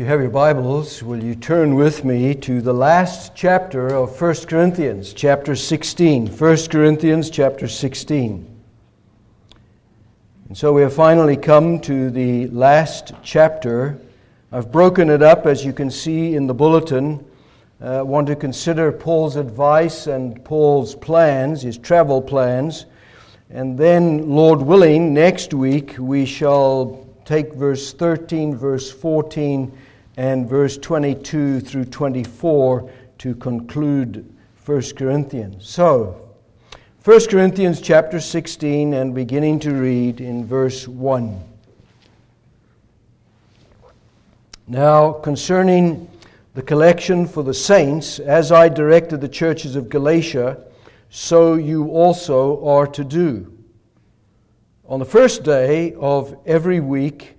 you have your Bibles, will you turn with me to the last chapter of 1 Corinthians, chapter 16. 1 Corinthians, chapter 16. And so we have finally come to the last chapter. I've broken it up, as you can see in the bulletin. I uh, want to consider Paul's advice and Paul's plans, his travel plans. And then, Lord willing, next week we shall take verse 13, verse 14, and verse 22 through 24 to conclude 1 Corinthians. So, 1 Corinthians chapter 16 and beginning to read in verse 1. Now, concerning the collection for the saints, as I directed the churches of Galatia, so you also are to do. On the first day of every week,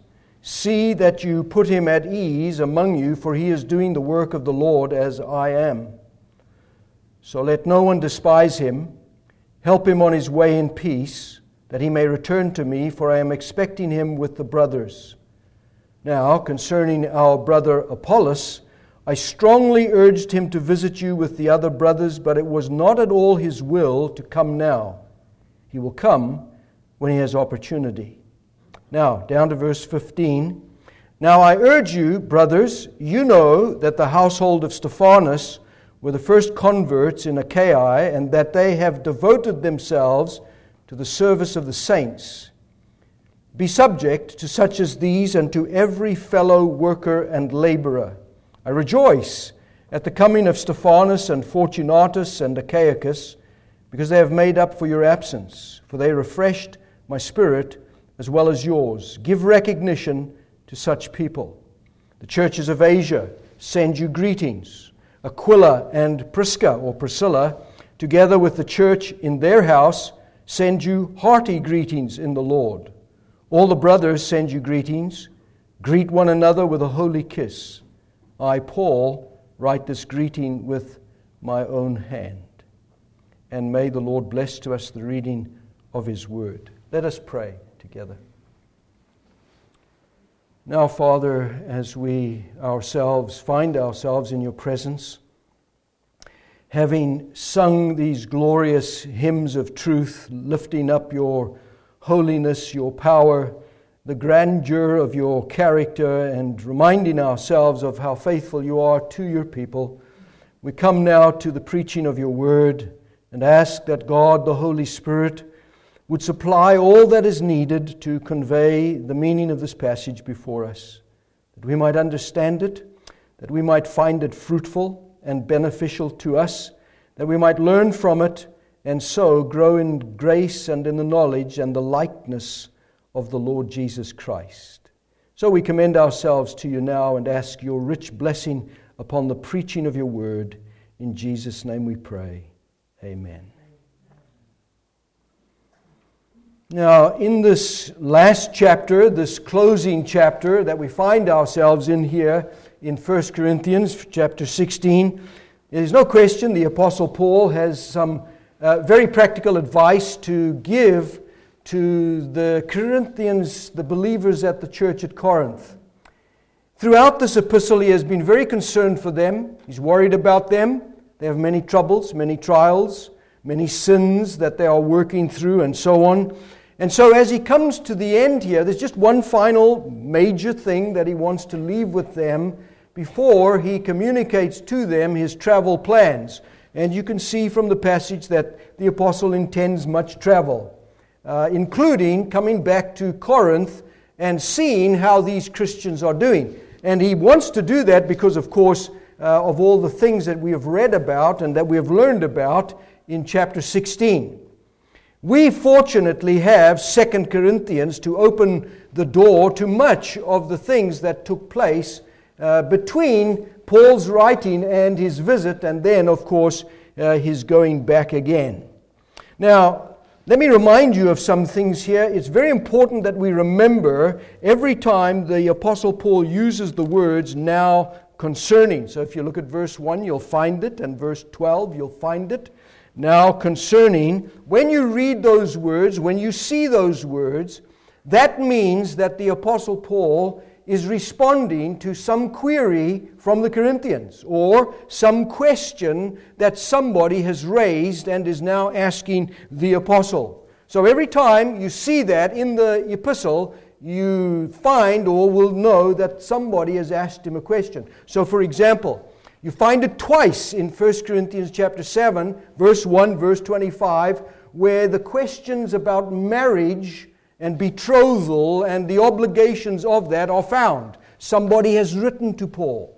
See that you put him at ease among you, for he is doing the work of the Lord as I am. So let no one despise him. Help him on his way in peace, that he may return to me, for I am expecting him with the brothers. Now, concerning our brother Apollos, I strongly urged him to visit you with the other brothers, but it was not at all his will to come now. He will come when he has opportunity. Now, down to verse 15. Now I urge you, brothers, you know that the household of Stephanas were the first converts in Achaia, and that they have devoted themselves to the service of the saints. Be subject to such as these and to every fellow worker and laborer. I rejoice at the coming of Stephanas and Fortunatus and Achaicus, because they have made up for your absence, for they refreshed my spirit as well as yours. Give recognition to such people. The churches of Asia send you greetings. Aquila and Prisca or Priscilla, together with the church in their house, send you hearty greetings in the Lord. All the brothers send you greetings. Greet one another with a holy kiss. I, Paul, write this greeting with my own hand. And may the Lord bless to us the reading of his word. Let us pray together. Now, Father, as we ourselves find ourselves in your presence, having sung these glorious hymns of truth, lifting up your holiness, your power, the grandeur of your character, and reminding ourselves of how faithful you are to your people, we come now to the preaching of your word and ask that God, the Holy Spirit, would supply all that is needed to convey the meaning of this passage before us, that we might understand it, that we might find it fruitful and beneficial to us, that we might learn from it, and so grow in grace and in the knowledge and the likeness of the Lord Jesus Christ. So we commend ourselves to you now and ask your rich blessing upon the preaching of your word. In Jesus' name we pray. Amen. Now, in this last chapter, this closing chapter that we find ourselves in here in 1 Corinthians chapter 16, there's no question the Apostle Paul has some uh, very practical advice to give to the Corinthians, the believers at the church at Corinth. Throughout this epistle, he has been very concerned for them. He's worried about them. They have many troubles, many trials, many sins that they are working through, and so on. And so, as he comes to the end here, there's just one final major thing that he wants to leave with them before he communicates to them his travel plans. And you can see from the passage that the apostle intends much travel, uh, including coming back to Corinth and seeing how these Christians are doing. And he wants to do that because, of course, uh, of all the things that we have read about and that we have learned about in chapter 16. We fortunately have 2 Corinthians to open the door to much of the things that took place uh, between Paul's writing and his visit, and then, of course, uh, his going back again. Now, let me remind you of some things here. It's very important that we remember every time the Apostle Paul uses the words now concerning. So if you look at verse 1, you'll find it, and verse 12, you'll find it. Now, concerning, when you read those words, when you see those words, that means that the Apostle Paul is responding to some query from the Corinthians or some question that somebody has raised and is now asking the Apostle. So every time you see that in the epistle, you find or will know that somebody has asked him a question. So, for example, you find it twice in 1 Corinthians chapter 7, verse 1, verse 25, where the questions about marriage and betrothal and the obligations of that are found. Somebody has written to Paul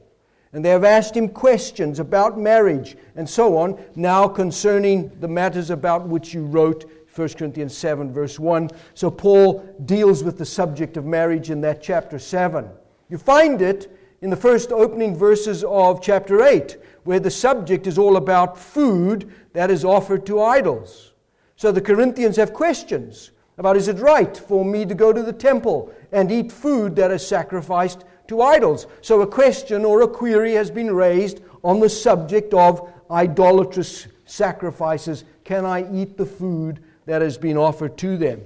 and they have asked him questions about marriage and so on, now concerning the matters about which you wrote 1 Corinthians 7, verse 1. So Paul deals with the subject of marriage in that chapter 7. You find it in the first opening verses of chapter 8, where the subject is all about food that is offered to idols. So the Corinthians have questions about is it right for me to go to the temple and eat food that is sacrificed to idols? So a question or a query has been raised on the subject of idolatrous sacrifices. Can I eat the food that has been offered to them?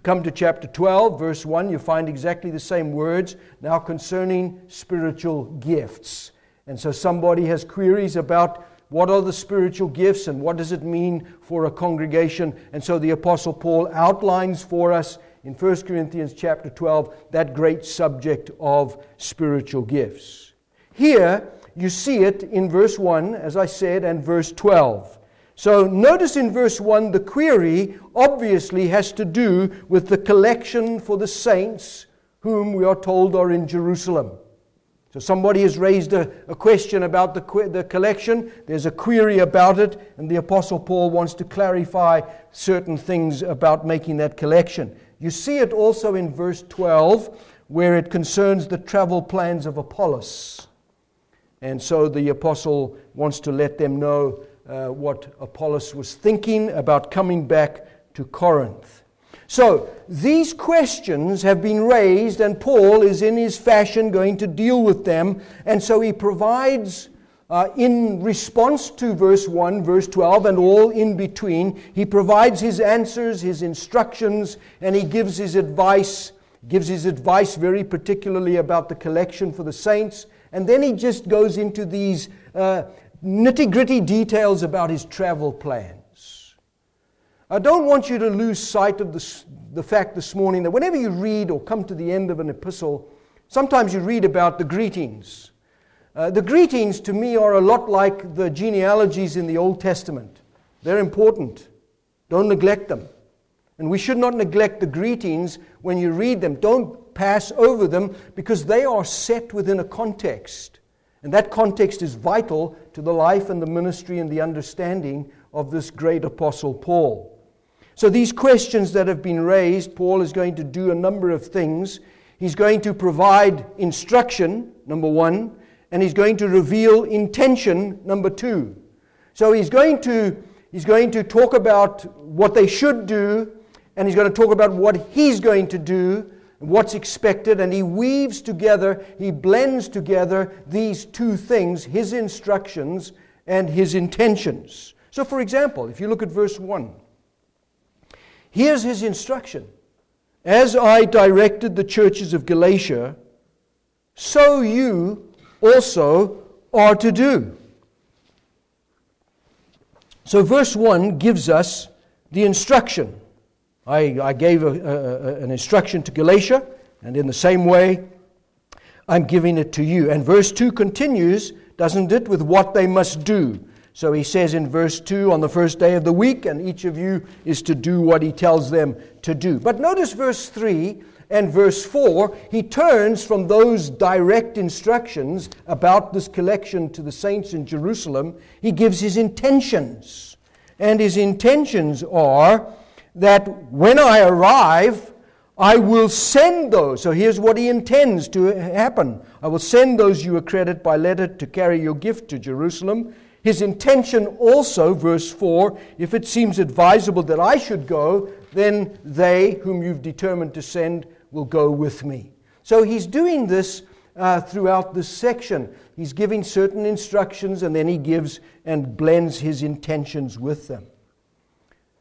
You come to chapter 12, verse 1, you find exactly the same words now concerning spiritual gifts. And so somebody has queries about what are the spiritual gifts and what does it mean for a congregation. And so the Apostle Paul outlines for us in 1 Corinthians chapter 12 that great subject of spiritual gifts. Here, you see it in verse 1, as I said, and verse 12. So notice in verse 1 the query obviously has to do with the collection for the saints whom we are told are in Jerusalem. So somebody has raised a, a question about the, the collection, there's a query about it, and the Apostle Paul wants to clarify certain things about making that collection. You see it also in verse 12, where it concerns the travel plans of Apollos. And so the apostle wants to let them know uh, what Apollos was thinking about coming back to Corinth. So, these questions have been raised, and Paul is in his fashion going to deal with them. And so he provides, uh, in response to verse 1, verse 12, and all in between, he provides his answers, his instructions, and he gives his advice. Gives his advice very particularly about the collection for the saints. And then he just goes into these uh, nitty gritty details about his travel plans. I don't want you to lose sight of the, the fact this morning that whenever you read or come to the end of an epistle, sometimes you read about the greetings. Uh, the greetings to me are a lot like the genealogies in the Old Testament. They're important. Don't neglect them. And we should not neglect the greetings when you read them. Don't pass over them because they are set within a context. And that context is vital to the life and the ministry and the understanding of this great apostle Paul. So, these questions that have been raised, Paul is going to do a number of things. He's going to provide instruction, number one, and he's going to reveal intention, number two. So, he's going to, he's going to talk about what they should do, and he's going to talk about what he's going to do, what's expected, and he weaves together, he blends together these two things his instructions and his intentions. So, for example, if you look at verse 1, here's his instruction As I directed the churches of Galatia, so you also are to do. So, verse 1 gives us the instruction. I, I gave a, a, an instruction to Galatia, and in the same way, I'm giving it to you. And verse 2 continues, doesn't it, with what they must do. So he says in verse 2 on the first day of the week, and each of you is to do what he tells them to do. But notice verse 3 and verse 4, he turns from those direct instructions about this collection to the saints in Jerusalem, he gives his intentions. And his intentions are that when I arrive, I will send those. So here's what he intends to happen I will send those you accredit by letter to carry your gift to Jerusalem. His intention also, verse 4, if it seems advisable that I should go, then they whom you've determined to send will go with me. So he's doing this uh, throughout this section. He's giving certain instructions and then he gives and blends his intentions with them.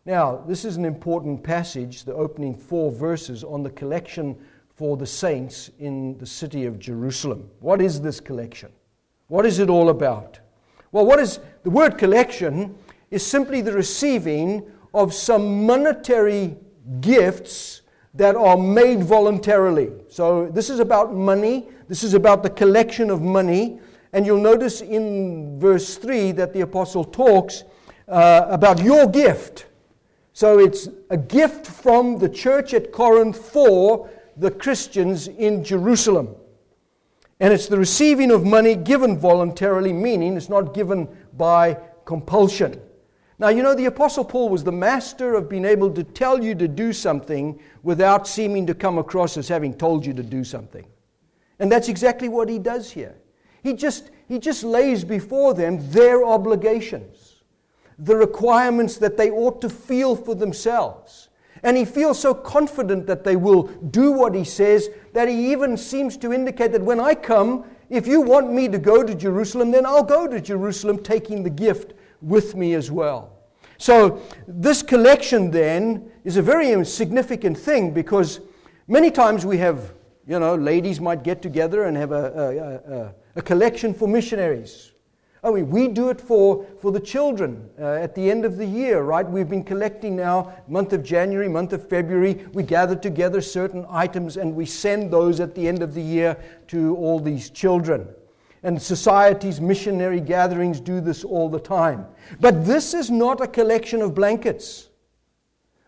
Now, this is an important passage, the opening four verses on the collection for the saints in the city of Jerusalem. What is this collection? What is it all about? Well, what is the word collection is simply the receiving of some monetary gifts that are made voluntarily. So this is about money, this is about the collection of money. And you'll notice in verse 3 that the apostle talks uh, about your gift. So it's a gift from the church at Corinth for the Christians in Jerusalem. And it's the receiving of money given voluntarily, meaning it's not given by compulsion. Now, you know, the Apostle Paul was the master of being able to tell you to do something without seeming to come across as having told you to do something. And that's exactly what he does here. He just, he just lays before them their obligations, the requirements that they ought to feel for themselves. And he feels so confident that they will do what he says that he even seems to indicate that when I come, if you want me to go to Jerusalem, then I'll go to Jerusalem taking the gift with me as well. So, this collection then is a very significant thing because many times we have, you know, ladies might get together and have a, a, a, a collection for missionaries. Mean, we do it for, for the children uh, at the end of the year, right? We've been collecting now, month of January, month of February. We gather together certain items and we send those at the end of the year to all these children. And societies, missionary gatherings do this all the time. But this is not a collection of blankets.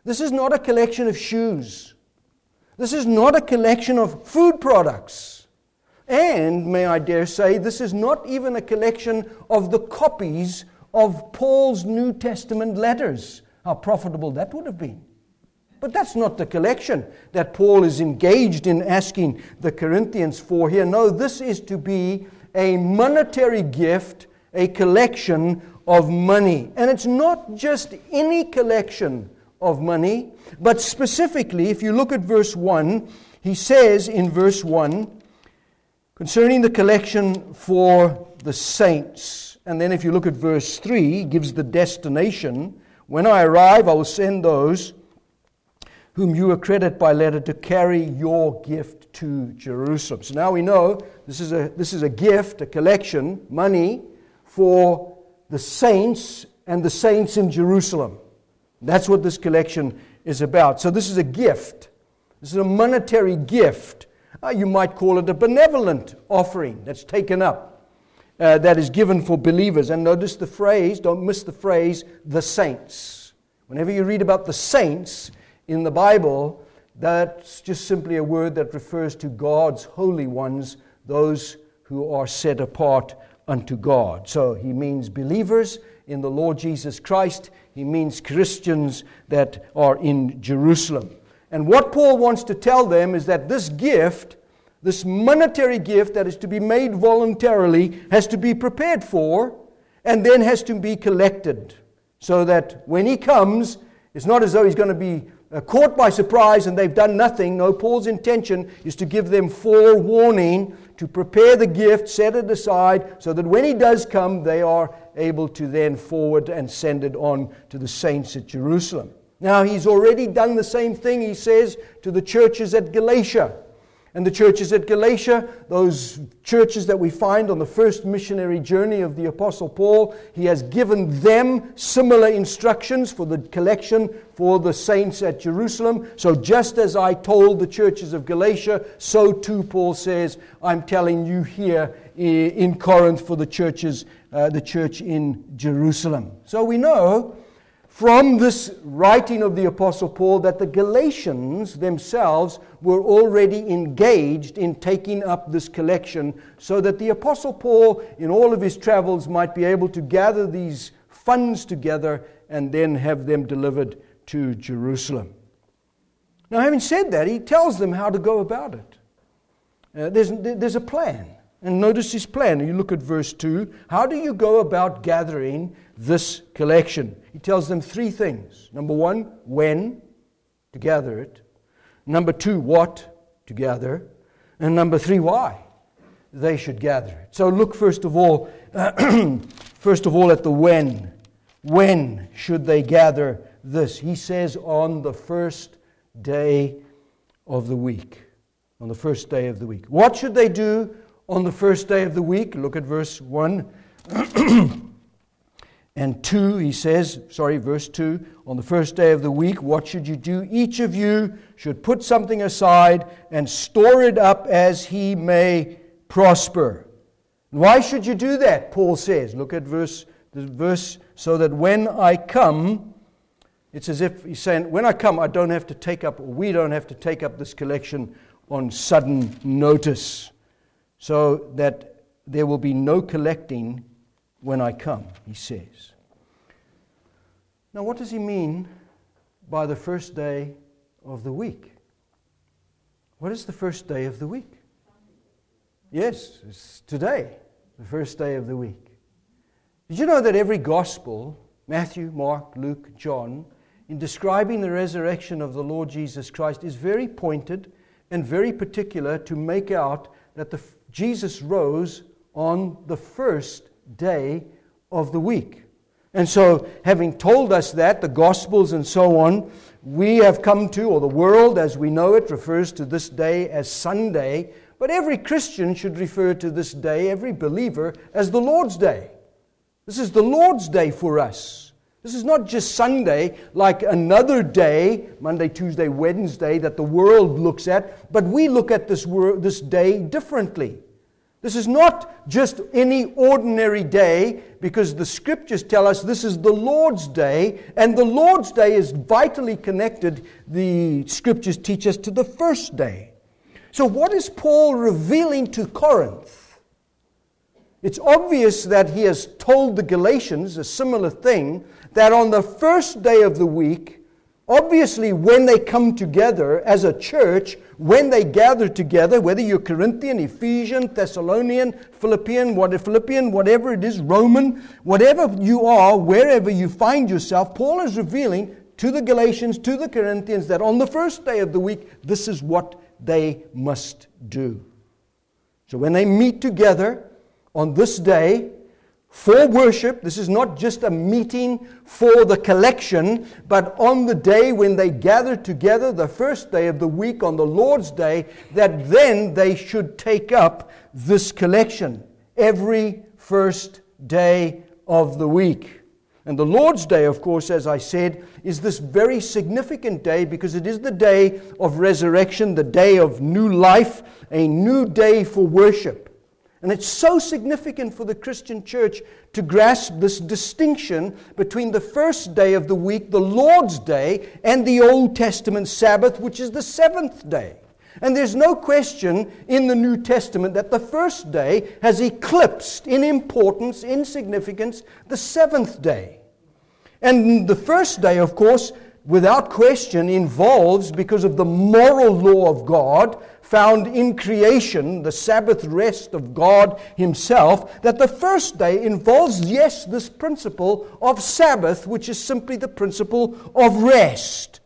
This is not a collection of shoes. This is not a collection of food products. And, may I dare say, this is not even a collection of the copies of Paul's New Testament letters. How profitable that would have been. But that's not the collection that Paul is engaged in asking the Corinthians for here. No, this is to be a monetary gift, a collection of money. And it's not just any collection of money, but specifically, if you look at verse 1, he says in verse 1 concerning the collection for the saints. And then if you look at verse 3, he gives the destination. When I arrive, I will send those whom you accredit by letter to carry your gift to Jerusalem. So now we know this is a, this is a gift, a collection, money for the saints and the saints in Jerusalem. That's what this collection is about. So this is a gift. This is a monetary gift. Uh, you might call it a benevolent offering that's taken up, uh, that is given for believers. And notice the phrase, don't miss the phrase, the saints. Whenever you read about the saints, in the Bible, that's just simply a word that refers to God's holy ones, those who are set apart unto God. So he means believers in the Lord Jesus Christ, he means Christians that are in Jerusalem. And what Paul wants to tell them is that this gift, this monetary gift that is to be made voluntarily, has to be prepared for and then has to be collected. So that when he comes, it's not as though he's going to be uh, caught by surprise and they've done nothing. No, Paul's intention is to give them forewarning, to prepare the gift, set it aside, so that when he does come, they are able to then forward and send it on to the saints at Jerusalem. Now, he's already done the same thing, he says, to the churches at Galatia. And the churches at Galatia, those churches that we find on the first missionary journey of the Apostle Paul, he has given them similar instructions for the collection for the saints at Jerusalem. So, just as I told the churches of Galatia, so too Paul says, I'm telling you here in Corinth for the churches, uh, the church in Jerusalem. So, we know from this writing of the Apostle Paul that the Galatians themselves were already engaged in taking up this collection so that the Apostle Paul, in all of his travels, might be able to gather these funds together and then have them delivered to Jerusalem. Now, having said that, he tells them how to go about it. Uh, there's, there's a plan. And notice his plan. You look at verse 2. How do you go about gathering this collection? He tells them three things. Number one, when to gather it. Number two, what to gather. And number three, why they should gather it. So look first of all, first of all at the when. When should they gather this? He says on the first day of the week. On the first day of the week. What should they do on the first day of the week. Look at verse 1 and 2. He says, sorry, verse 2 on the first day of the week, what should you do? Each of you should put something aside and store it up as he may prosper. Why should you do that? Paul says. Look at verse the verse so that when I come, it's as if he's saying, when I come, I don't have to take up, we don't have to take up this collection on sudden notice so that there will be no collecting when I come, he says. Now, what does he mean by the first day of the week? What is the first day of the week? Yes, it's today, the first day of the week. Did you know that every gospel, Matthew, Mark, Luke, John, in describing the resurrection of the Lord Jesus Christ, is very pointed and very particular to make out that the Jesus rose on the first day of the week. And so, having told us that, the Gospels and so on, we have come to, or the world as we know it refers to this day as Sunday, but every Christian should refer to this day, every believer, as the Lord's Day. This is the Lord's Day for us. This is not just Sunday like another day, Monday, Tuesday, Wednesday, that the world looks at, but we look at this, wor- this day differently. This is not just any ordinary day because the scriptures tell us this is the Lord's day, and the Lord's day is vitally connected, the scriptures teach us, to the first day. So, what is Paul revealing to Corinth? It's obvious that he has told the Galatians a similar thing that on the first day of the week, obviously, when they come together as a church, when they gather together, whether you're Corinthian, Ephesian, Thessalonian, Philippian, what, Philippian, whatever it is, Roman, whatever you are, wherever you find yourself, Paul is revealing to the Galatians, to the Corinthians, that on the first day of the week, this is what they must do. So when they meet together on this day, for worship. This is not just a meeting for the collection, but on the day when they gather together, the first day of the week, on the Lord's day, that then they should take up this collection every first day of the week. And the Lord's Day, of course, as I said, is this very significant day because it is the day of resurrection, the day of new life, a new day for worship. And it's so significant for the Christian church to grasp this distinction between the first day of the week, the Lord's Day, and the Old Testament Sabbath, which is the seventh day. And there's no question in the New Testament that the first day has eclipsed in importance, in significance, the seventh day. And the first day, of course, without question, involves, because of the moral law of God, found in creation, the Sabbath rest of God Himself, that the first day involves, yes, this principle of Sabbath, which is simply the principle of rest.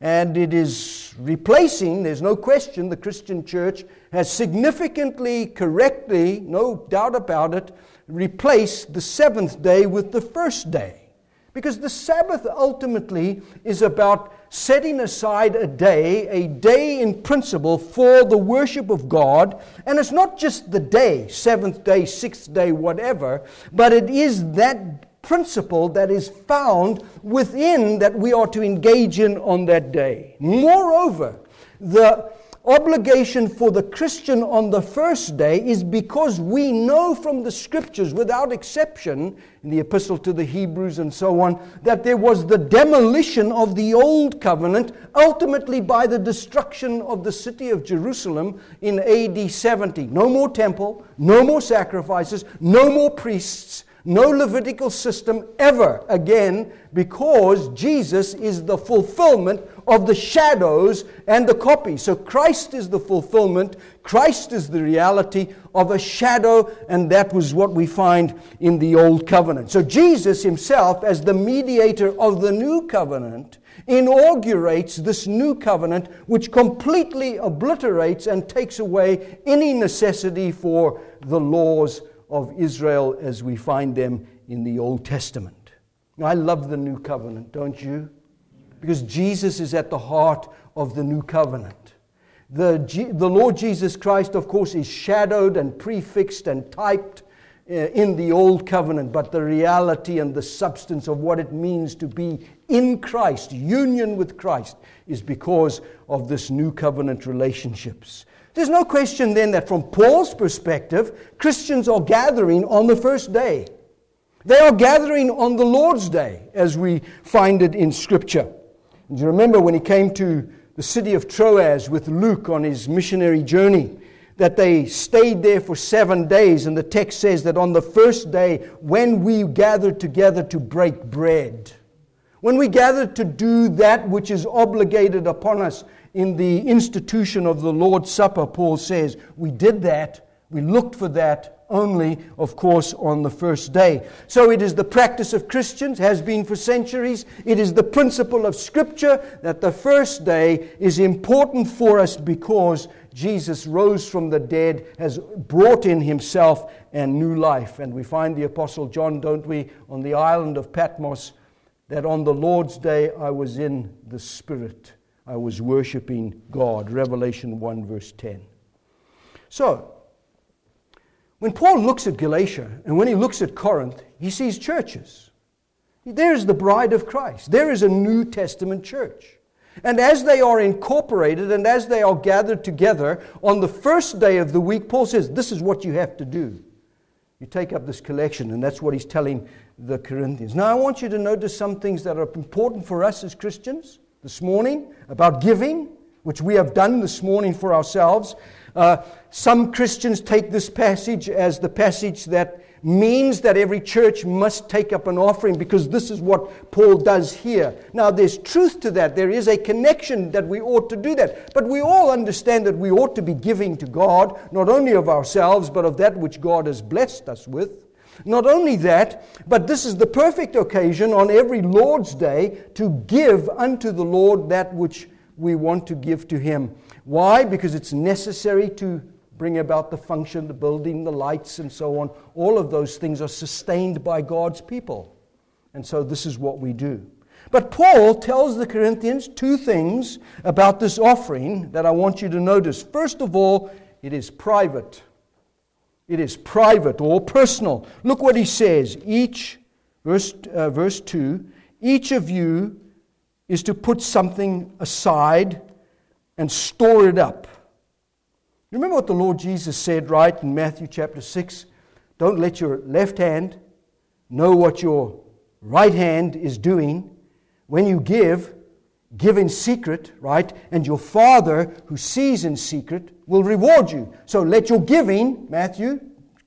And it is replacing, there's no question, the Christian church has significantly, correctly, no doubt about it, replaced the seventh day with the first day. Because the Sabbath ultimately is about setting aside a day, a day in principle for the worship of God. And it's not just the day, seventh day, sixth day, whatever, but it is that principle that is found within that we are to engage in on that day. Moreover, the obligation for the Christian on the first day is because we know from the scriptures, without exception, in the epistle to the Hebrews and so on, that there was the demolition of the old covenant, ultimately by the destruction of the city of Jerusalem in AD 70. No more temple, no more sacrifices, no more priests no Levitical system ever again because Jesus is the fulfillment of the shadows and the copy. So Christ is the fulfillment, Christ is the reality of a shadow, and that was what we find in the Old Covenant. So Jesus himself, as the mediator of the New Covenant, inaugurates this new covenant which completely obliterates and takes away any necessity for the laws of Israel as we find them in the Old Testament. I love the new covenant, don't you? Because Jesus is at the heart of the new covenant. The, the Lord Jesus Christ, of course, is shadowed and prefixed and typed uh, in the old covenant, but the reality and the substance of what it means to be in Christ, union with Christ, is because of this new covenant relationships. There's no question then that from Paul's perspective, Christians are gathering on the first day. They are gathering on the Lord's day, as we find it in Scripture. And you remember when he came to the city of Troas with Luke on his missionary journey, that they stayed there for seven days. And the text says that on the first day, when we gathered together to break bread, when we gathered to do that which is obligated upon us in the institution of the Lord's Supper, Paul says, we did that, we looked for that only, of course, on the first day. So it is the practice of Christians, has been for centuries. It is the principle of Scripture that the first day is important for us because Jesus rose from the dead, has brought in himself and new life. And we find the Apostle John, don't we, on the island of Patmos, that on the Lord's day I was in the Spirit. I was worshiping God. Revelation 1, verse 10. So, when Paul looks at Galatia and when he looks at Corinth, he sees churches. There's the bride of Christ. There is a New Testament church. And as they are incorporated and as they are gathered together on the first day of the week, Paul says, This is what you have to do. You take up this collection, and that's what he's telling the Corinthians. Now, I want you to notice some things that are important for us as Christians this morning about giving, which we have done this morning for ourselves. Uh, some Christians take this passage as the passage that means that every church must take up an offering because this is what Paul does here. Now, there's truth to that. There is a connection that we ought to do that. But we all understand that we ought to be giving to God, not only of ourselves, but of that which God has blessed us with. Not only that, but this is the perfect occasion on every Lord's Day to give unto the Lord that which we want to give to Him. Why? Because it's necessary to bring about the function, the building, the lights, and so on. All of those things are sustained by God's people. And so this is what we do. But Paul tells the Corinthians two things about this offering that I want you to notice. First of all, it is private. It is private or personal. Look what he says. Each, verse, uh, verse 2, each of you is to put something aside and store it up. Remember what the Lord Jesus said, right, in Matthew chapter 6? Don't let your left hand know what your right hand is doing. When you give, give in secret, right? And your Father who sees in secret will reward you. So let your giving, Matthew,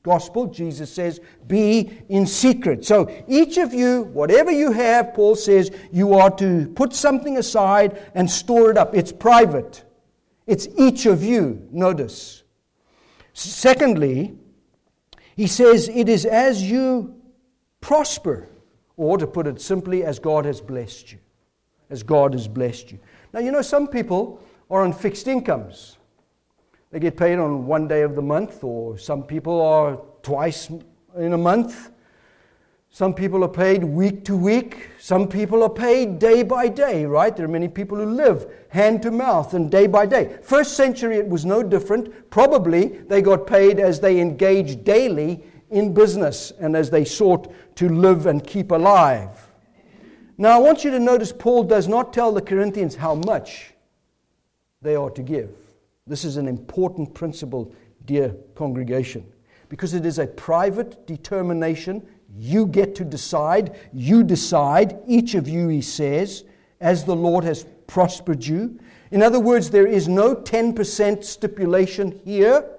Gospel, Jesus says, be in secret. So each of you, whatever you have, Paul says, you are to put something aside and store it up. It's private. It's each of you, notice. Secondly, he says, it is as you prosper, or to put it simply, as God has blessed you as God has blessed you. Now, you know, some people are on fixed incomes. They get paid on one day of the month, or some people are twice in a month. Some people are paid week to week. Some people are paid day by day, right? There are many people who live hand to mouth and day by day. First century, it was no different. Probably they got paid as they engaged daily in business and as they sought to live and keep alive. Now, I want you to notice Paul does not tell the Corinthians how much they are to give. This is an important principle, dear congregation, because it is a private determination you get to decide. You decide, each of you, he says, as the Lord has prospered you. In other words, there is no 10% stipulation here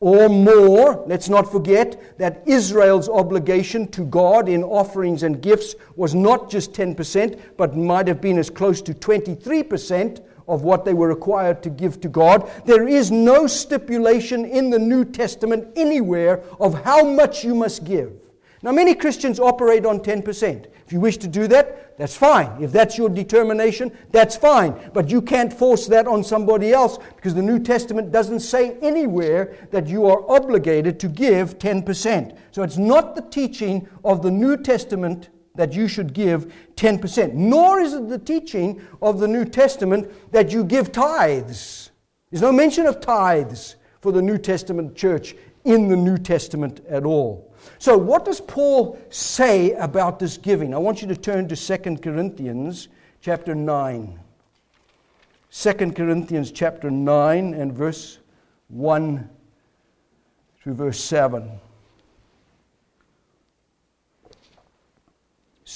or more. Let's not forget that Israel's obligation to God in offerings and gifts was not just 10%, but might have been as close to 23% of what they were required to give to God. There is no stipulation in the New Testament anywhere of how much you must give. Now, many Christians operate on 10%. If you wish to do that, that's fine. If that's your determination, that's fine. But you can't force that on somebody else because the New Testament doesn't say anywhere that you are obligated to give 10%. So it's not the teaching of the New Testament that you should give 10%, nor is it the teaching of the New Testament that you give tithes. There's no mention of tithes for the New Testament church in the New Testament at all. So, what does Paul say about this giving? I want you to turn to 2 Corinthians chapter 9. 2 Corinthians chapter 9 and verse 1 through verse 7.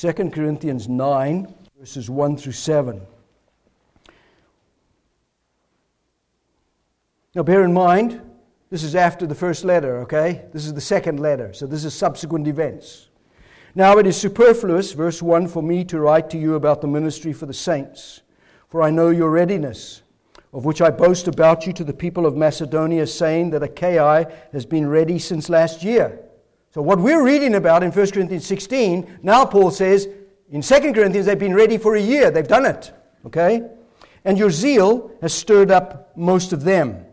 2 Corinthians 9, verses 1 through 7. Now, bear in mind, this is after the first letter, okay? This is the second letter, so this is subsequent events. Now it is superfluous, verse 1, for me to write to you about the ministry for the saints, for I know your readiness, of which I boast about you to the people of Macedonia, saying that Achaia has been ready since last year. So, what we're reading about in 1 Corinthians 16, now Paul says in 2 Corinthians they've been ready for a year, they've done it, okay? And your zeal has stirred up most of them.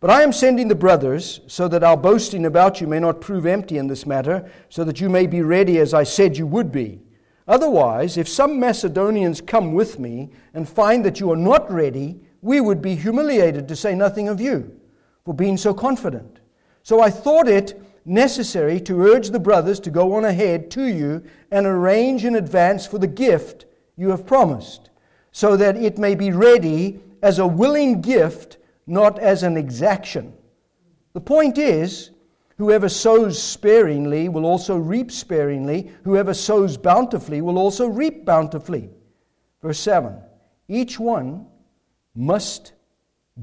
But I am sending the brothers, so that our boasting about you may not prove empty in this matter, so that you may be ready as I said you would be. Otherwise, if some Macedonians come with me and find that you are not ready, we would be humiliated, to say nothing of you, for being so confident. So I thought it necessary to urge the brothers to go on ahead to you and arrange in advance for the gift you have promised, so that it may be ready as a willing gift not as an exaction. The point is, whoever sows sparingly will also reap sparingly, whoever sows bountifully will also reap bountifully. Verse 7 Each one must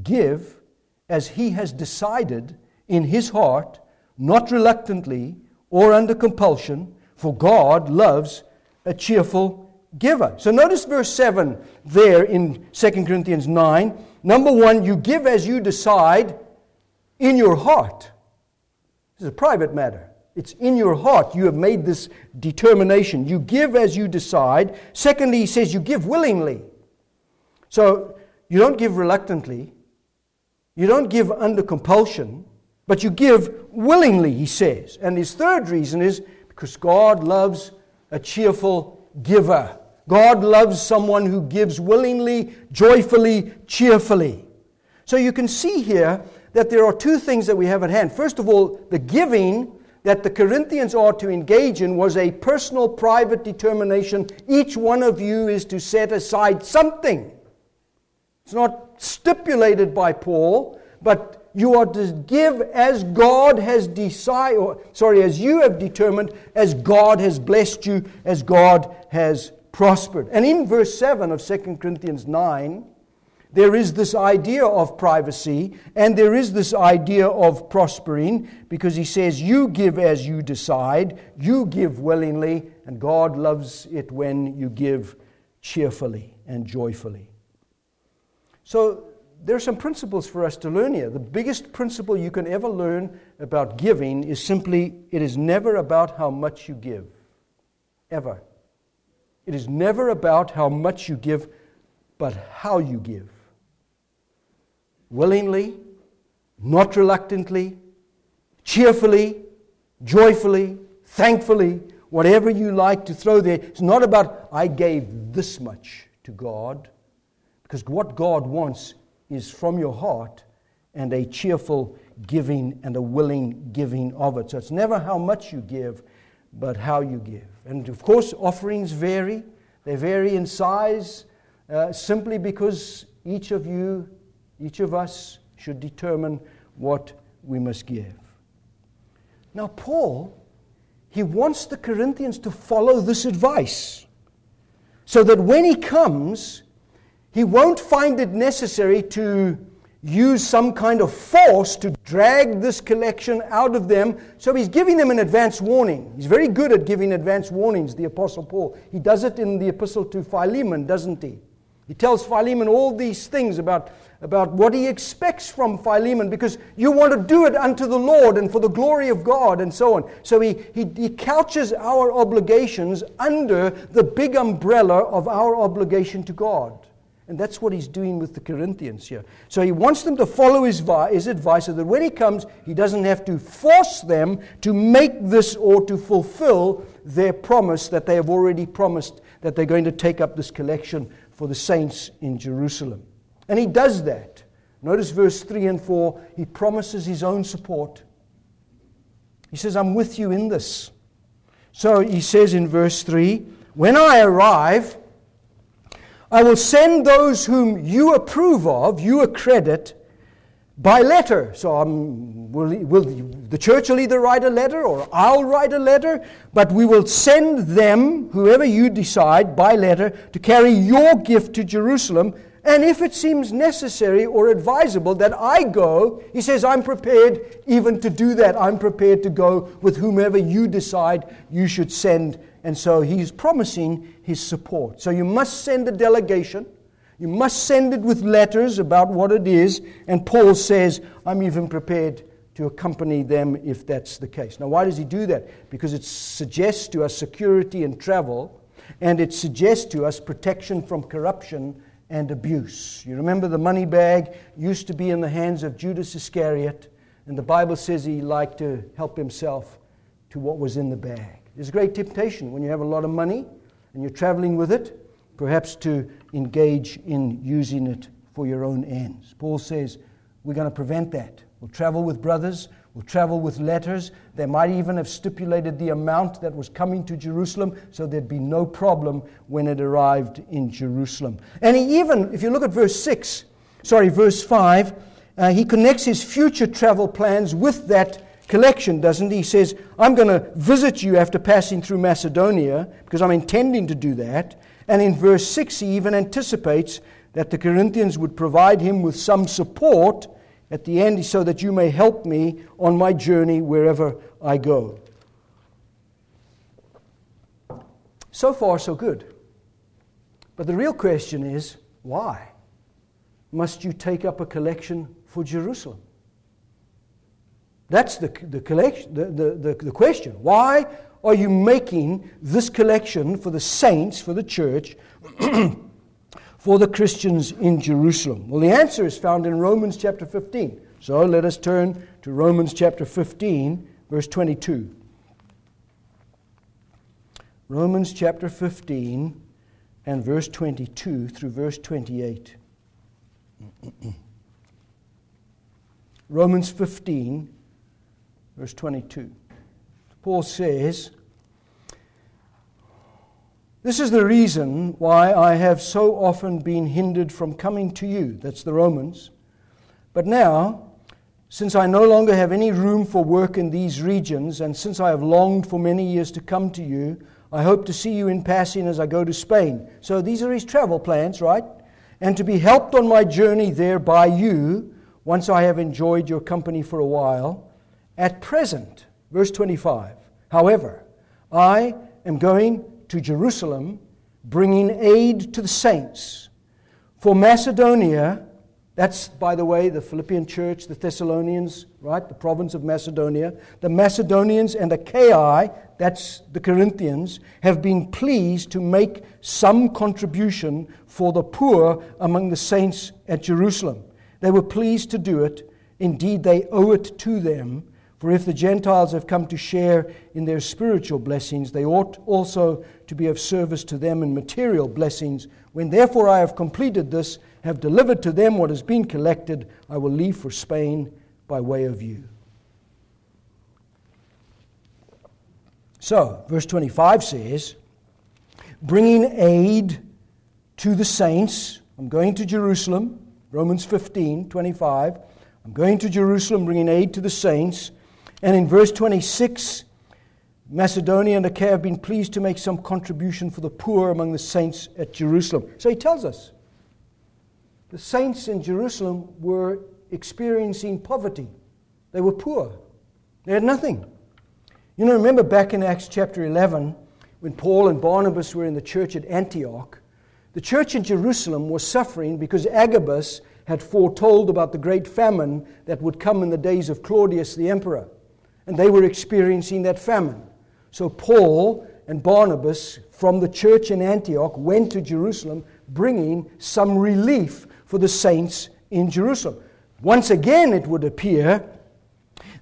give as he has decided in his heart, not reluctantly or under compulsion, for God loves a cheerful giver. So notice verse 7 there in 2 Corinthians 9. Number one, you give as you decide in your heart. This is a private matter. It's in your heart. You have made this determination. You give as you decide. Secondly, he says you give willingly. So you don't give reluctantly. You don't give under compulsion, but you give willingly, he says. And his third reason is because God loves a cheerful giver. God loves someone who gives willingly, joyfully, cheerfully. So you can see here that there are two things that we have at hand. First of all, the giving that the Corinthians are to engage in was a personal, private determination. Each one of you is to set aside something. It's not stipulated by Paul, but you are to give as God has decided, or sorry, as you have determined, as God has blessed you, as God has prospered. And in verse 7 of 2 Corinthians 9, there is this idea of privacy and there is this idea of prospering because he says, You give as you decide, you give willingly, and God loves it when you give cheerfully and joyfully. So, there are some principles for us to learn here. The biggest principle you can ever learn about giving is simply it is never about how much you give. Ever. It is never about how much you give, but how you give. Willingly, not reluctantly, cheerfully, joyfully, thankfully, whatever you like to throw there. It's not about, I gave this much to God. Because what God wants is from your heart and a cheerful giving and a willing giving of it. So it's never how much you give, but how you give. And of course, offerings vary. They vary in size uh, simply because each of you, each of us, should determine what we must give. Now, Paul, he wants the Corinthians to follow this advice so that when he comes, he won't find it necessary to use some kind of force to drag this collection out of them. So he's giving them an advance warning. He's very good at giving advance warnings, the Apostle Paul. He does it in the epistle to Philemon, doesn't he? He tells Philemon all these things about, about what he expects from Philemon because you want to do it unto the Lord and for the glory of God and so on. So he, he, he couches our obligations under the big umbrella of our obligation to God. And that's what he's doing with the Corinthians here. So he wants them to follow his, his advice so that when he comes, he doesn't have to force them to make this or to fulfill their promise that they have already promised that they're going to take up this collection for the saints in Jerusalem. And he does that. Notice verse 3 and 4. He promises his own support. He says, I'm with you in this. So he says in verse 3 When I arrive, I will send those whom you approve of, you accredit, by letter. So um, will, will, the church will either write a letter or I'll write a letter, but we will send them, whoever you decide, by letter to carry your gift to Jerusalem. And if it seems necessary or advisable that I go, he says, I'm prepared even to do that. I'm prepared to go with whomever you decide you should send and so he's promising his support. So you must send a delegation. You must send it with letters about what it is. And Paul says, I'm even prepared to accompany them if that's the case. Now, why does he do that? Because it suggests to us security and travel, and it suggests to us protection from corruption and abuse. You remember the money bag used to be in the hands of Judas Iscariot, and the Bible says he liked to help himself to what was in the bag. There's a great temptation when you have a lot of money and you're traveling with it, perhaps to engage in using it for your own ends. Paul says, We're going to prevent that. We'll travel with brothers, we'll travel with letters. They might even have stipulated the amount that was coming to Jerusalem, so there'd be no problem when it arrived in Jerusalem. And he even, if you look at verse 6, sorry, verse 5, uh, he connects his future travel plans with that collection, doesn't he? He says, I'm going to visit you after passing through Macedonia because I'm intending to do that. And in verse 6, he even anticipates that the Corinthians would provide him with some support at the end so that you may help me on my journey wherever I go. So far, so good. But the real question is why must you take up a collection for Jerusalem? That's the, the, collection, the, the, the, question. Why are you making this collection for the saints, for the church, for the Christians in Jerusalem? Well, the answer is found in Romans chapter 15. So let us turn to Romans chapter 15, verse 22. Romans chapter 15 and verse 22 through verse 28. Romans 15 verse 22. Paul says, This is the reason why I have so often been hindered from coming to you. That's the Romans. But now, since I no longer have any room for work in these regions, and since I have longed for many years to come to you, I hope to see you in passing as I go to Spain. So these are his travel plans, right? And to be helped on my journey there by you, once I have enjoyed your company for a while at present, verse 25, however, I am going to Jerusalem bringing aid to the saints. For Macedonia, that's, by the way, the Philippian church, the Thessalonians, right? The province of Macedonia. The Macedonians and the Achaia, that's the Corinthians, have been pleased to make some contribution for the poor among the saints at Jerusalem. They were pleased to do it. Indeed, they owe it to them For if the Gentiles have come to share in their spiritual blessings, they ought also to be of service to them in material blessings. When therefore I have completed this, have delivered to them what has been collected, I will leave for Spain by way of you. So, verse 25 says, bringing aid to the saints. I'm going to Jerusalem, Romans 15, 25. I'm going to Jerusalem, bringing aid to the saints. And in verse 26, Macedonia and Achaia have been pleased to make some contribution for the poor among the saints at Jerusalem. So he tells us the saints in Jerusalem were experiencing poverty. They were poor, they had nothing. You know, remember back in Acts chapter 11, when Paul and Barnabas were in the church at Antioch, the church in Jerusalem was suffering because Agabus had foretold about the great famine that would come in the days of Claudius the emperor and they were experiencing that famine. So Paul and Barnabas from the church in Antioch went to Jerusalem bringing some relief for the saints in Jerusalem. Once again, it would appear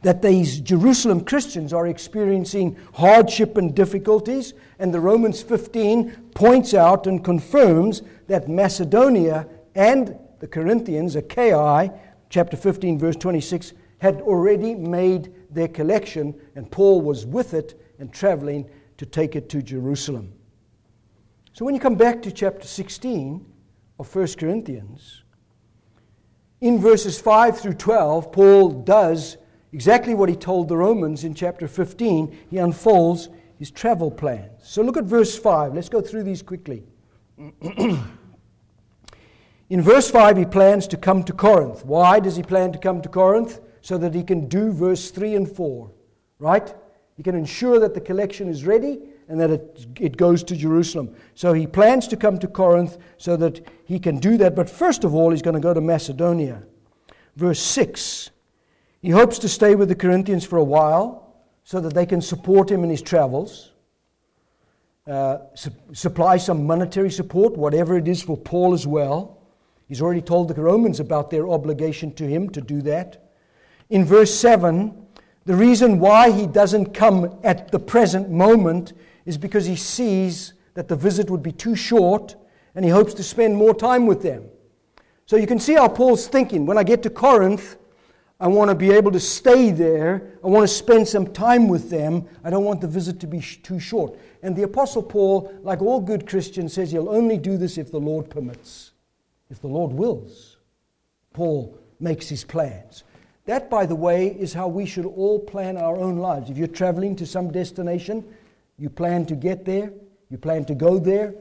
that these Jerusalem Christians are experiencing hardship and difficulties, and the Romans 15 points out and confirms that Macedonia and the Corinthians, Achaia, chapter 15, verse 26, had already made their collection, and Paul was with it and traveling to take it to Jerusalem. So when you come back to chapter 16 of 1 Corinthians, in verses 5 through 12, Paul does exactly what he told the Romans in chapter 15. He unfolds his travel plans. So look at verse 5. Let's go through these quickly. in verse 5, he plans to come to Corinth. Why does he plan to come to Corinth? So that he can do verse 3 and 4, right? He can ensure that the collection is ready and that it, it goes to Jerusalem. So he plans to come to Corinth so that he can do that. But first of all, he's going to go to Macedonia. Verse 6 He hopes to stay with the Corinthians for a while so that they can support him in his travels, uh, su- supply some monetary support, whatever it is for Paul as well. He's already told the Romans about their obligation to him to do that in verse 7, the reason why he doesn't come at the present moment is because he sees that the visit would be too short and he hopes to spend more time with them. So you can see how Paul's thinking. When I get to Corinth, I want to be able to stay there. I want to spend some time with them. I don't want the visit to be sh- too short. And the Apostle Paul, like all good Christians, says he'll only do this if the Lord permits, if the Lord wills. Paul makes his plans. That, by the way, is how we should all plan our own lives. If you're traveling to some destination, you plan to get there, you plan to go there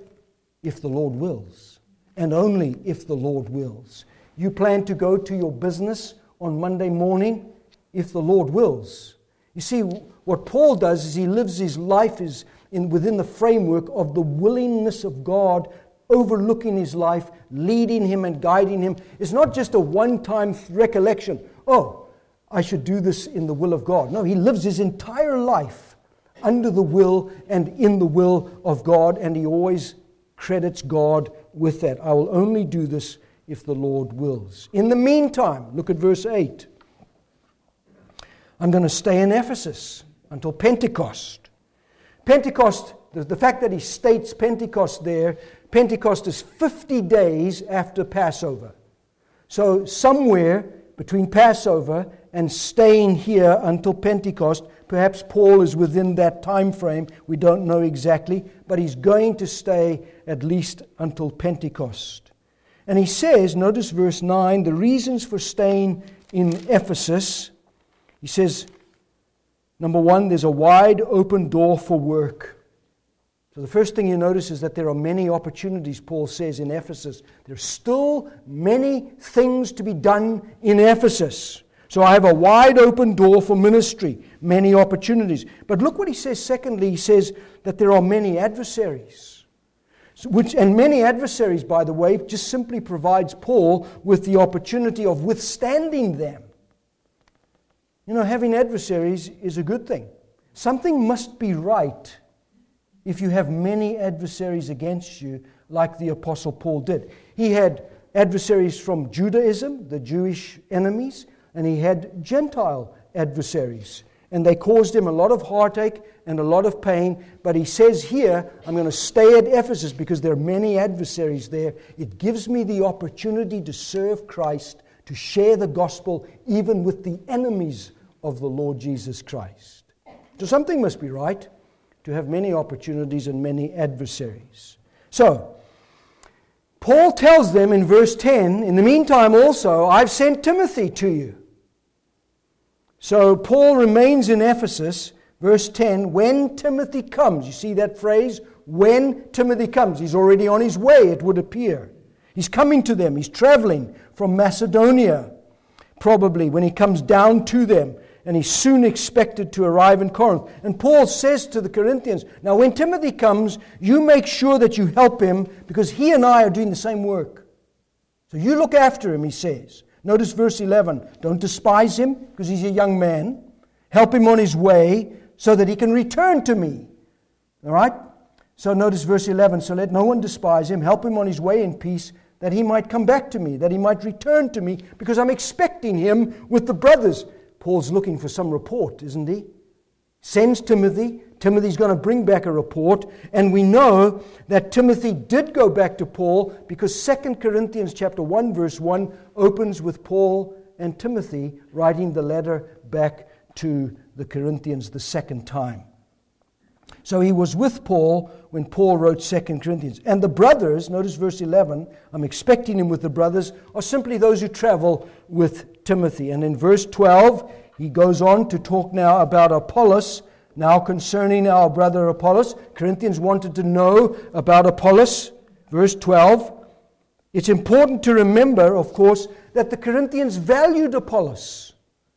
if the Lord wills, and only if the Lord wills. You plan to go to your business on Monday morning if the Lord wills. You see, what Paul does is he lives his life is in, within the framework of the willingness of God overlooking his life, leading him and guiding him. It's not just a one time recollection oh, I should do this in the will of God. No, he lives his entire life under the will and in the will of God, and he always credits God with that. I will only do this if the Lord wills. In the meantime, look at verse 8. I'm going to stay in Ephesus until Pentecost. Pentecost, the, the fact that he states Pentecost there, Pentecost is 50 days after Passover. So, somewhere between Passover and staying here until Pentecost. Perhaps Paul is within that time frame. We don't know exactly, but he's going to stay at least until Pentecost. And he says, notice verse 9, the reasons for staying in Ephesus. He says, number one, there's a wide open door for work. So, the first thing you notice is that there are many opportunities, Paul says in Ephesus. There's still many things to be done in Ephesus. So, I have a wide open door for ministry, many opportunities. But look what he says, secondly, he says that there are many adversaries. Which, and many adversaries, by the way, just simply provides Paul with the opportunity of withstanding them. You know, having adversaries is a good thing. Something must be right if you have many adversaries against you, like the Apostle Paul did. He had adversaries from Judaism, the Jewish enemies, and he had Gentile adversaries. and they caused him a lot of heartache and a lot of pain. But he says here, I'm going to stay at Ephesus because there are many adversaries there. It gives me the opportunity to serve Christ, to share the gospel even with the enemies of the Lord Jesus Christ. So something must be right to have many opportunities and many adversaries. So, Paul tells them in verse 10 In the meantime, also, I've sent Timothy to you. So, Paul remains in Ephesus. Verse 10 When Timothy comes, you see that phrase? When Timothy comes. He's already on his way, it would appear. He's coming to them. He's traveling from Macedonia, probably, when he comes down to them and he's soon expected to arrive in Corinth. And Paul says to the Corinthians, Now, when Timothy comes, you make sure that you help him because he and I are doing the same work. So you look after him, he says. Notice verse 11. Don't despise him because he's a young man. Help him on his way so that he can return to me. All right? So notice verse 11. So let no one despise him. Help him on his way in peace that he might come back to me, that he might return to me because I'm expecting him with the brothers. Paul's looking for some report, isn't he? Sends Timothy. Timothy's going to bring back a report. And we know that Timothy did go back to Paul because 2 Corinthians chapter 1 verse 1 opens with Paul and Timothy writing the letter back to the Corinthians the second time. So he was with Paul when Paul wrote 2 Corinthians. And the brothers, notice verse 11, I'm expecting him with the brothers, are simply those who travel with Timothy. And in verse 12, he goes on to talk now about Apollos. Now, concerning our brother Apollos, Corinthians wanted to know about Apollos. Verse 12. It's important to remember, of course, that the Corinthians valued Apollos.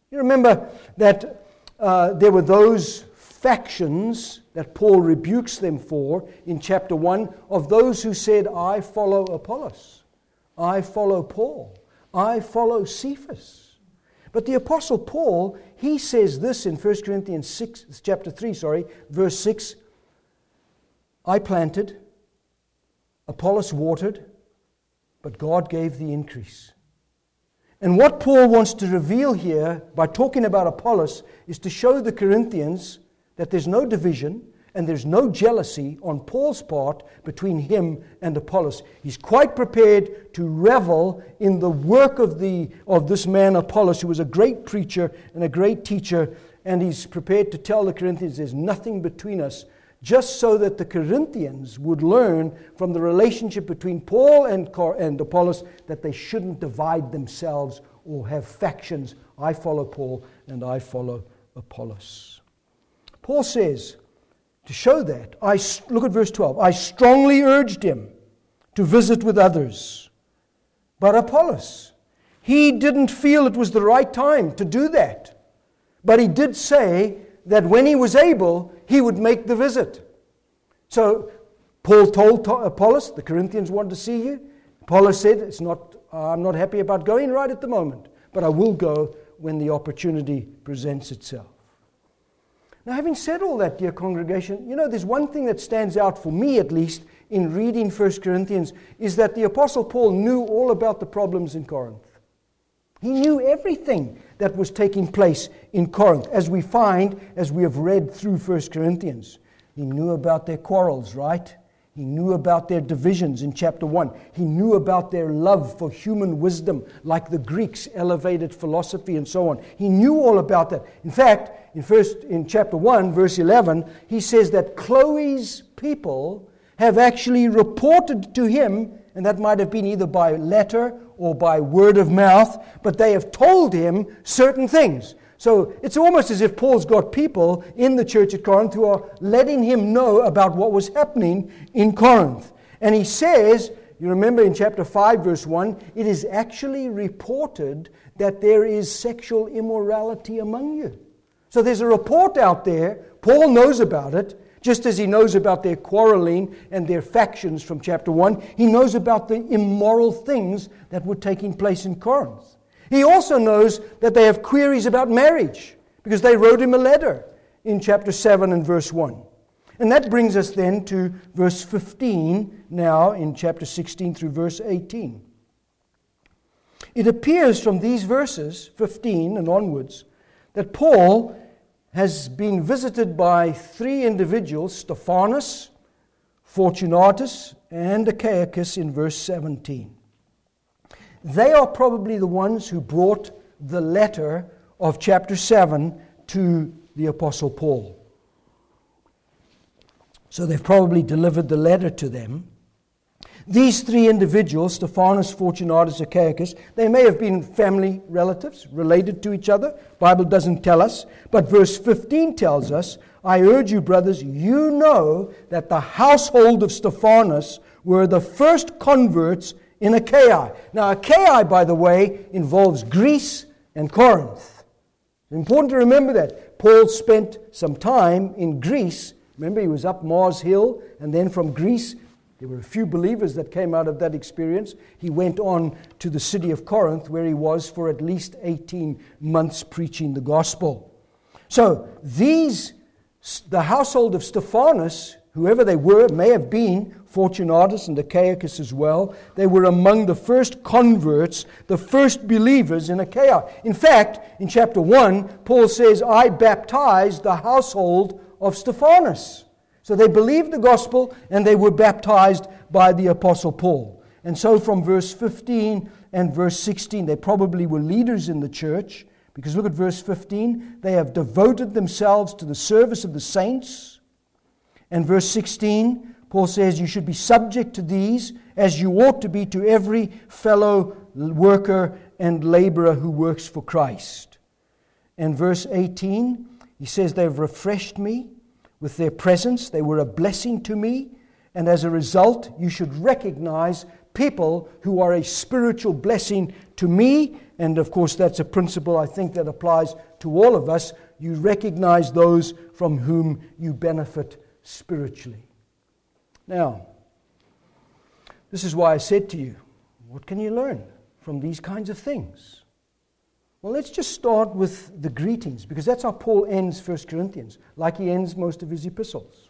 You remember that uh, there were those factions that Paul rebukes them for in chapter 1 of those who said, I follow Apollos, I follow Paul, I follow Cephas. But the apostle Paul, he says this in 1 Corinthians 6 chapter 3, sorry, verse 6, I planted, Apollos watered, but God gave the increase. And what Paul wants to reveal here by talking about Apollos is to show the Corinthians that there's no division, and there's no jealousy on Paul's part between him and Apollos. He's quite prepared to revel in the work of, the, of this man Apollos, who was a great preacher and a great teacher, and he's prepared to tell the Corinthians there's nothing between us, just so that the Corinthians would learn from the relationship between Paul and, and Apollos that they shouldn't divide themselves or have factions. I follow Paul and I follow Apollos. Paul says, to show that, I look at verse 12. I strongly urged him to visit with others. But Apollos, he didn't feel it was the right time to do that. But he did say that when he was able, he would make the visit. So Paul told Apollos, the Corinthians want to see you. Apollos said, it's not, I'm not happy about going right at the moment, but I will go when the opportunity presents itself. Now, having said all that, dear congregation, you know, there's one thing that stands out for me at least in reading 1 Corinthians is that the Apostle Paul knew all about the problems in Corinth. He knew everything that was taking place in Corinth, as we find as we have read through 1 Corinthians. He knew about their quarrels, right? He knew about their divisions in chapter 1. He knew about their love for human wisdom, like the Greeks elevated philosophy and so on. He knew all about that. In fact, in first in chapter 1 verse 11, he says that Chloe's people have actually reported to him and that might have been either by letter or by word of mouth, but they have told him certain things. So it's almost as if Paul's got people in the church at Corinth who are letting him know about what was happening in Corinth. And he says, you remember in chapter 5, verse 1, it is actually reported that there is sexual immorality among you. So there's a report out there. Paul knows about it, just as he knows about their quarreling and their factions from chapter 1. He knows about the immoral things that were taking place in Corinth. He also knows that they have queries about marriage because they wrote him a letter in chapter 7 and verse 1. And that brings us then to verse 15 now in chapter 16 through verse 18. It appears from these verses, 15 and onwards, that Paul has been visited by three individuals Stephanas, Fortunatus, and Achaicus in verse 17. They are probably the ones who brought the letter of chapter 7 to the Apostle Paul. So they've probably delivered the letter to them. These three individuals, Stephanas, Fortunatus, Achaicus, they may have been family relatives, related to each other. Bible doesn't tell us, but verse 15 tells us, I urge you, brothers, you know that the household of Stephanas were the first converts in Achaia. Now, Achaia, by the way, involves Greece and Corinth. It's important to remember that. Paul spent some time in Greece. Remember, he was up Mars Hill, and then from Greece, there were a few believers that came out of that experience. He went on to the city of Corinth, where he was for at least 18 months preaching the gospel. So, these, the household of Stephanas, whoever they were, may have been Fortunatus and Achaicus as well. They were among the first converts, the first believers in Achaia. In fact, in chapter 1, Paul says, I baptized the household of Stephanas. So they believed the gospel and they were baptized by the Apostle Paul. And so from verse 15 and verse 16, they probably were leaders in the church. Because look at verse 15. They have devoted themselves to the service of the saints. And verse 16, Paul says, You should be subject to these as you ought to be to every fellow worker and laborer who works for Christ. And verse 18, he says, They've refreshed me with their presence. They were a blessing to me. And as a result, you should recognize people who are a spiritual blessing to me. And of course, that's a principle I think that applies to all of us. You recognize those from whom you benefit spiritually. Now, this is why I said to you, what can you learn from these kinds of things? Well, let's just start with the greetings, because that's how Paul ends 1 Corinthians, like he ends most of his epistles.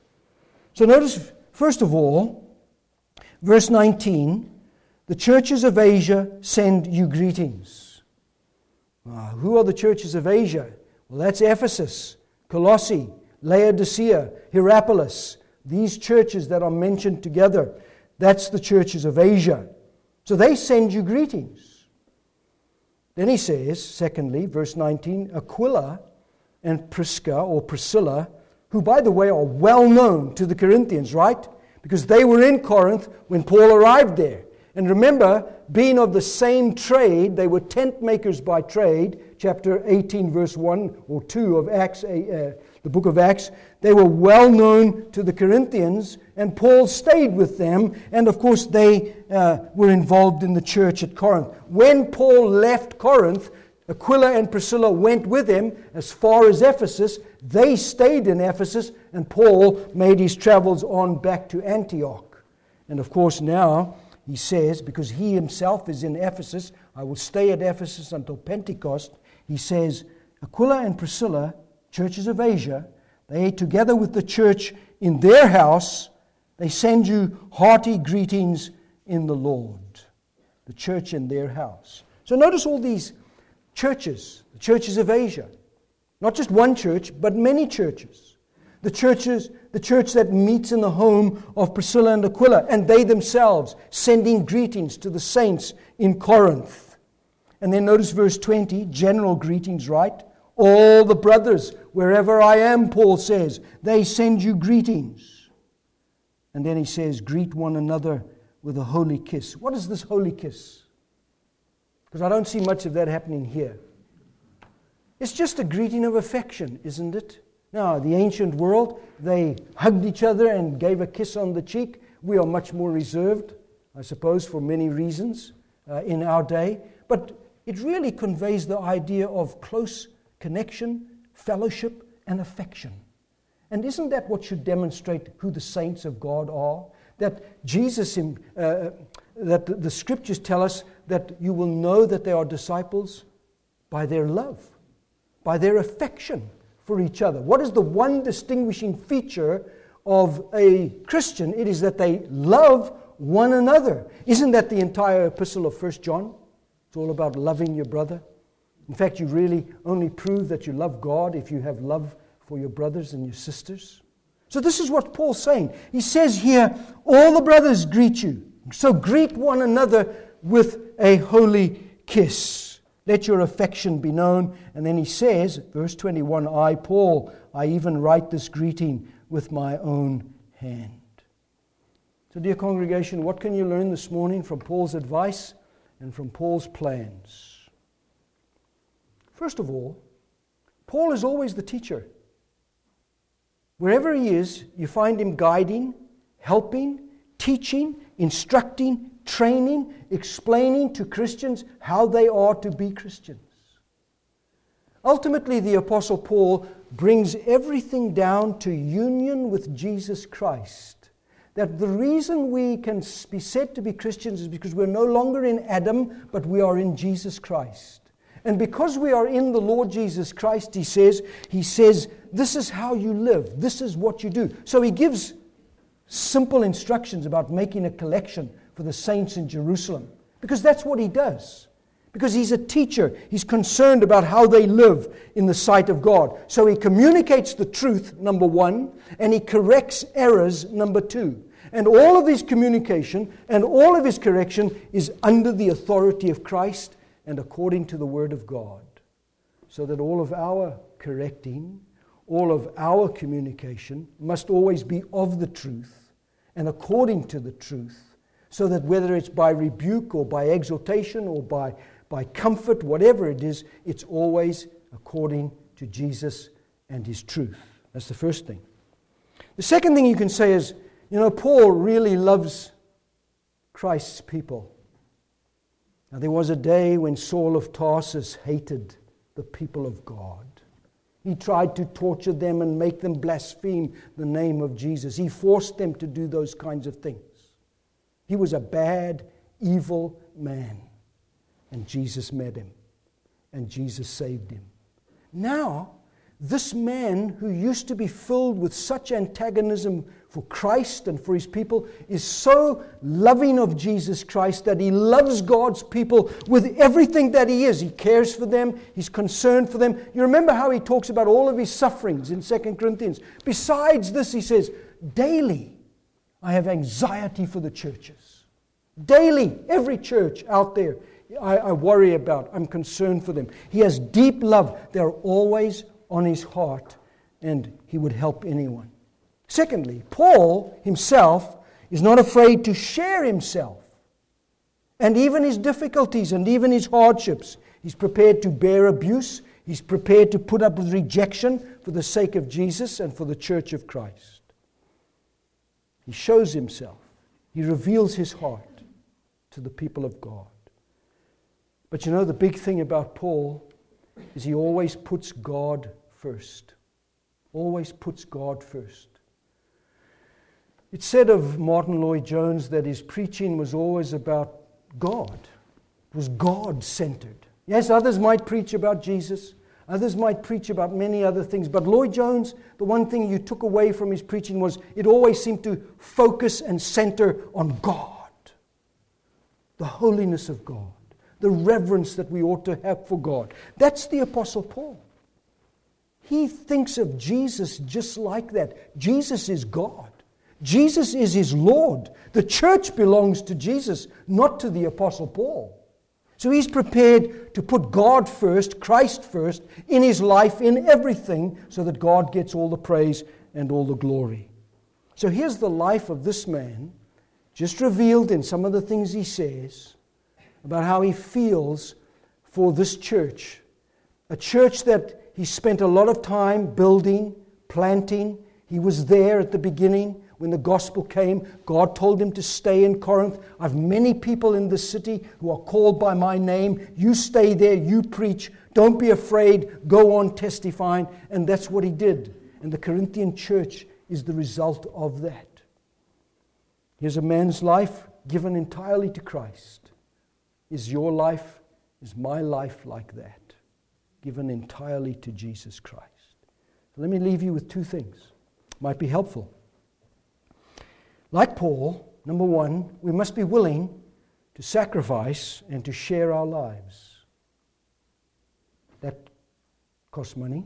So notice, first of all, verse 19 the churches of Asia send you greetings. Uh, who are the churches of Asia? Well, that's Ephesus, Colossae, Laodicea, Hierapolis. These churches that are mentioned together, that's the churches of Asia. So they send you greetings. Then he says, secondly, verse 19, Aquila and Prisca or Priscilla, who, by the way, are well known to the Corinthians, right? Because they were in Corinth when Paul arrived there. And remember, being of the same trade, they were tent makers by trade, chapter 18, verse 1 or 2 of Acts, uh, the book of Acts. They were well known to the Corinthians, and Paul stayed with them, and of course, they uh, were involved in the church at Corinth. When Paul left Corinth, Aquila and Priscilla went with him as far as Ephesus. They stayed in Ephesus, and Paul made his travels on back to Antioch. And of course, now he says, because he himself is in Ephesus, I will stay at Ephesus until Pentecost. He says, Aquila and Priscilla, churches of Asia, they, together with the church in their house, they send you hearty greetings in the Lord. The church in their house. So notice all these churches, the churches of Asia. Not just one church, but many churches. The churches, the church that meets in the home of Priscilla and Aquila, and they themselves sending greetings to the saints in Corinth. And then notice verse 20, general greetings, right? All the brothers, wherever I am, Paul says, they send you greetings. And then he says, greet one another with a holy kiss. What is this holy kiss? Because I don't see much of that happening here. It's just a greeting of affection, isn't it? Now, the ancient world, they hugged each other and gave a kiss on the cheek. We are much more reserved, I suppose, for many reasons uh, in our day. But it really conveys the idea of close connection, fellowship, and affection. And isn't that what should demonstrate who the saints of God are? That Jesus, in, uh, that the, scriptures tell us that you will know that they are disciples by their love, by their affection for each other. What is the one distinguishing feature of a Christian? It is that they love one another. Isn't that the entire epistle of 1 John? It's all about loving your brother. In fact, you really only prove that you love God if you have love for your brothers and your sisters. So, this is what Paul's saying. He says here, All the brothers greet you. So, greet one another with a holy kiss. Let your affection be known. And then he says, verse 21 I, Paul, I even write this greeting with my own hand. So, dear congregation, what can you learn this morning from Paul's advice and from Paul's plans? First of all, Paul is always the teacher. Wherever he is, you find him guiding, helping, teaching, instructing, training, explaining to Christians how they are to be Christians. Ultimately, the Apostle Paul brings everything down to union with Jesus Christ. That the reason we can be said to be Christians is because we're no longer in Adam, but we are in Jesus Christ. And because we are in the Lord Jesus Christ, he says, he says, this is how you live. This is what you do. So he gives simple instructions about making a collection for the saints in Jerusalem because that's what he does. Because he's a teacher, he's concerned about how they live in the sight of God. So he communicates the truth, number one, and he corrects errors, number two. And all of his communication and all of his correction is under the authority of Christ and according to the Word of God, so that all of our correcting, all of our communication must always be of the truth and according to the truth, so that whether it's by rebuke or by exhortation or by, by comfort, whatever it is, it's always according to Jesus and His truth. That's the first thing. The second thing you can say is, you know, Paul really loves Christ's people. Now, there was a day when Saul of Tarsus hated the people of God. He tried to torture them and make them blaspheme the name of Jesus. He forced them to do those kinds of things. He was a bad, evil man. And Jesus met him, and Jesus saved him. Now, this man who used to be filled with such antagonism for Christ and for his people is so loving of Jesus Christ that he loves God's people with everything that he is. He cares for them, he's concerned for them. You remember how he talks about all of his sufferings in 2 Corinthians. Besides this, he says, Daily I have anxiety for the churches. Daily, every church out there, I, I worry about, I'm concerned for them. He has deep love. They're always on his heart, and he would help anyone. Secondly, Paul himself is not afraid to share himself and even his difficulties and even his hardships. He's prepared to bear abuse, he's prepared to put up with rejection for the sake of Jesus and for the church of Christ. He shows himself, he reveals his heart to the people of God. But you know, the big thing about Paul is he always puts God first. Always puts God first. It's said of Martyn Lloyd-Jones that his preaching was always about God. It was God centered. Yes, others might preach about Jesus, others might preach about many other things, but Lloyd-Jones, the one thing you took away from his preaching was it always seemed to focus and center on God, the holiness of God, the reverence that we ought to have for God. That's the Apostle Paul. He thinks of Jesus just like that. Jesus is God. Jesus is his Lord. The church belongs to Jesus, not to the Apostle Paul. So he's prepared to put God first, Christ first, in his life, in everything, so that God gets all the praise and all the glory. So here's the life of this man, just revealed in some of the things he says about how he feels for this church. A church that he spent a lot of time building, planting. He was there at the beginning when the gospel came, God told him to stay in Corinth. I've many people in the city who are called by my name. You stay there, you preach. Don't be afraid. Go on testifying. And that's what he did. And the Corinthian church is the result of that. Here's a man's life given entirely to Christ. Is your life, is my life like that? Given entirely to Jesus Christ. Let me leave you with two things. Might be helpful. Like Paul, number one, we must be willing to sacrifice and to share our lives. That costs money,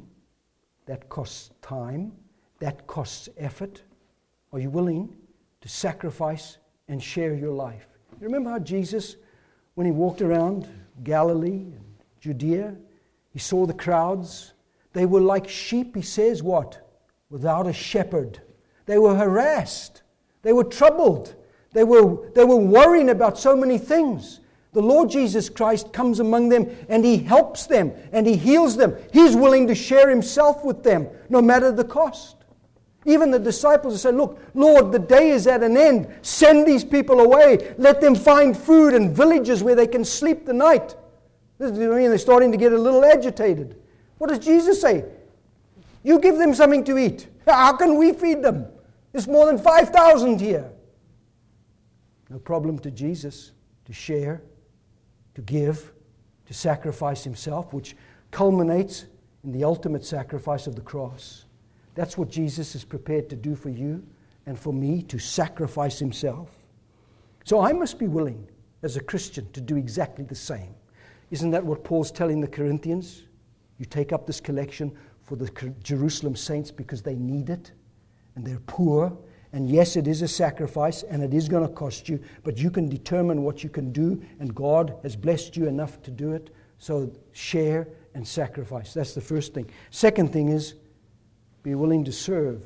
That costs time, that costs effort. Are you willing to sacrifice and share your life? You remember how Jesus, when he walked around Galilee and Judea, he saw the crowds. They were like sheep, he says, what? Without a shepherd. They were harassed. They were troubled. They were, they were worrying about so many things. The Lord Jesus Christ comes among them and He helps them and He heals them. He's willing to share Himself with them, no matter the cost. Even the disciples say, Look, Lord, the day is at an end. Send these people away. Let them find food in villages where they can sleep the night. I mean, they're starting to get a little agitated. What does Jesus say? You give them something to eat. How can we feed them? There's more than 5,000 here. No problem to Jesus to share, to give, to sacrifice himself, which culminates in the ultimate sacrifice of the cross. That's what Jesus is prepared to do for you and for me to sacrifice himself. So I must be willing as a Christian to do exactly the same. Isn't that what Paul's telling the Corinthians? You take up this collection for the Jerusalem saints because they need it and they're poor. And yes, it is a sacrifice and it is going to cost you, but you can determine what you can do, and God has blessed you enough to do it. So share and sacrifice. That's the first thing. Second thing is be willing to serve.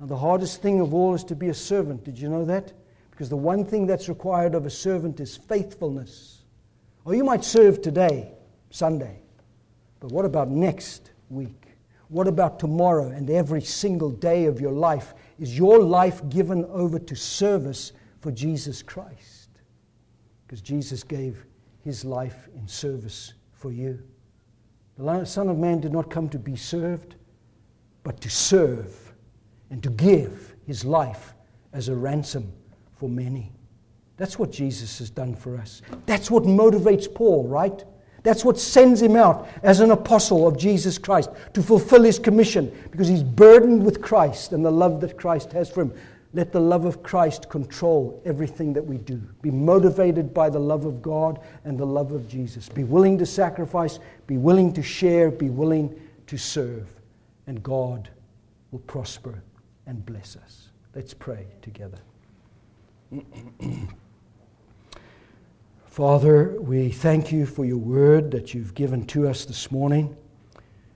Now, the hardest thing of all is to be a servant. Did you know that? Because the one thing that's required of a servant is faithfulness. Or you might serve today, Sunday, but what about next week? What about tomorrow and every single day of your life? Is your life given over to service for Jesus Christ? Because Jesus gave his life in service for you. The Son of Man did not come to be served, but to serve and to give his life as a ransom for many. That's what Jesus has done for us. That's what motivates Paul, right? That's what sends him out as an apostle of Jesus Christ to fulfill his commission because he's burdened with Christ and the love that Christ has for him. Let the love of Christ control everything that we do. Be motivated by the love of God and the love of Jesus. Be willing to sacrifice, be willing to share, be willing to serve. And God will prosper and bless us. Let's pray together. Father, we thank you for your word that you've given to us this morning.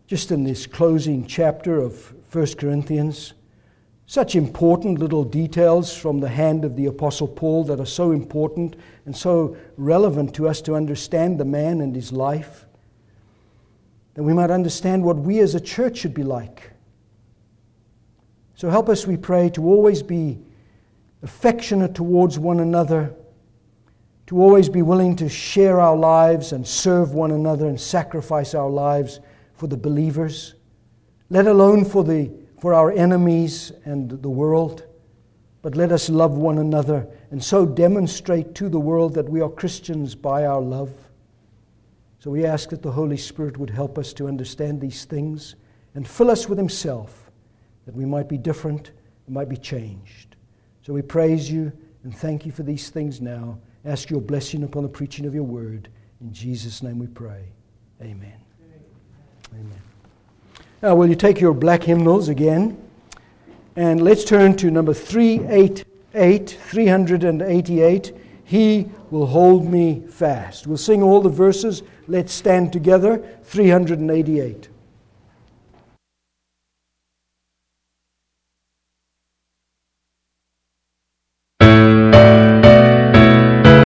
Just in this closing chapter of 1 Corinthians, such important little details from the hand of the Apostle Paul that are so important and so relevant to us to understand the man and his life, that we might understand what we as a church should be like. So help us, we pray, to always be affectionate towards one another to always be willing to share our lives and serve one another and sacrifice our lives for the believers, let alone for, the, for our enemies and the world. But let us love one another and so demonstrate to the world that we are Christians by our love. So we ask that the Holy Spirit would help us to understand these things and fill us with Himself, that we might be different might be changed. So we praise you and thank you for these things now. Ask your blessing upon the preaching of your word. In Jesus' name we pray. Amen. Amen. Now, will you take your black hymnals again? And let's turn to number 388, 388. He will hold me fast. We'll sing all the verses. Let's stand together. 388.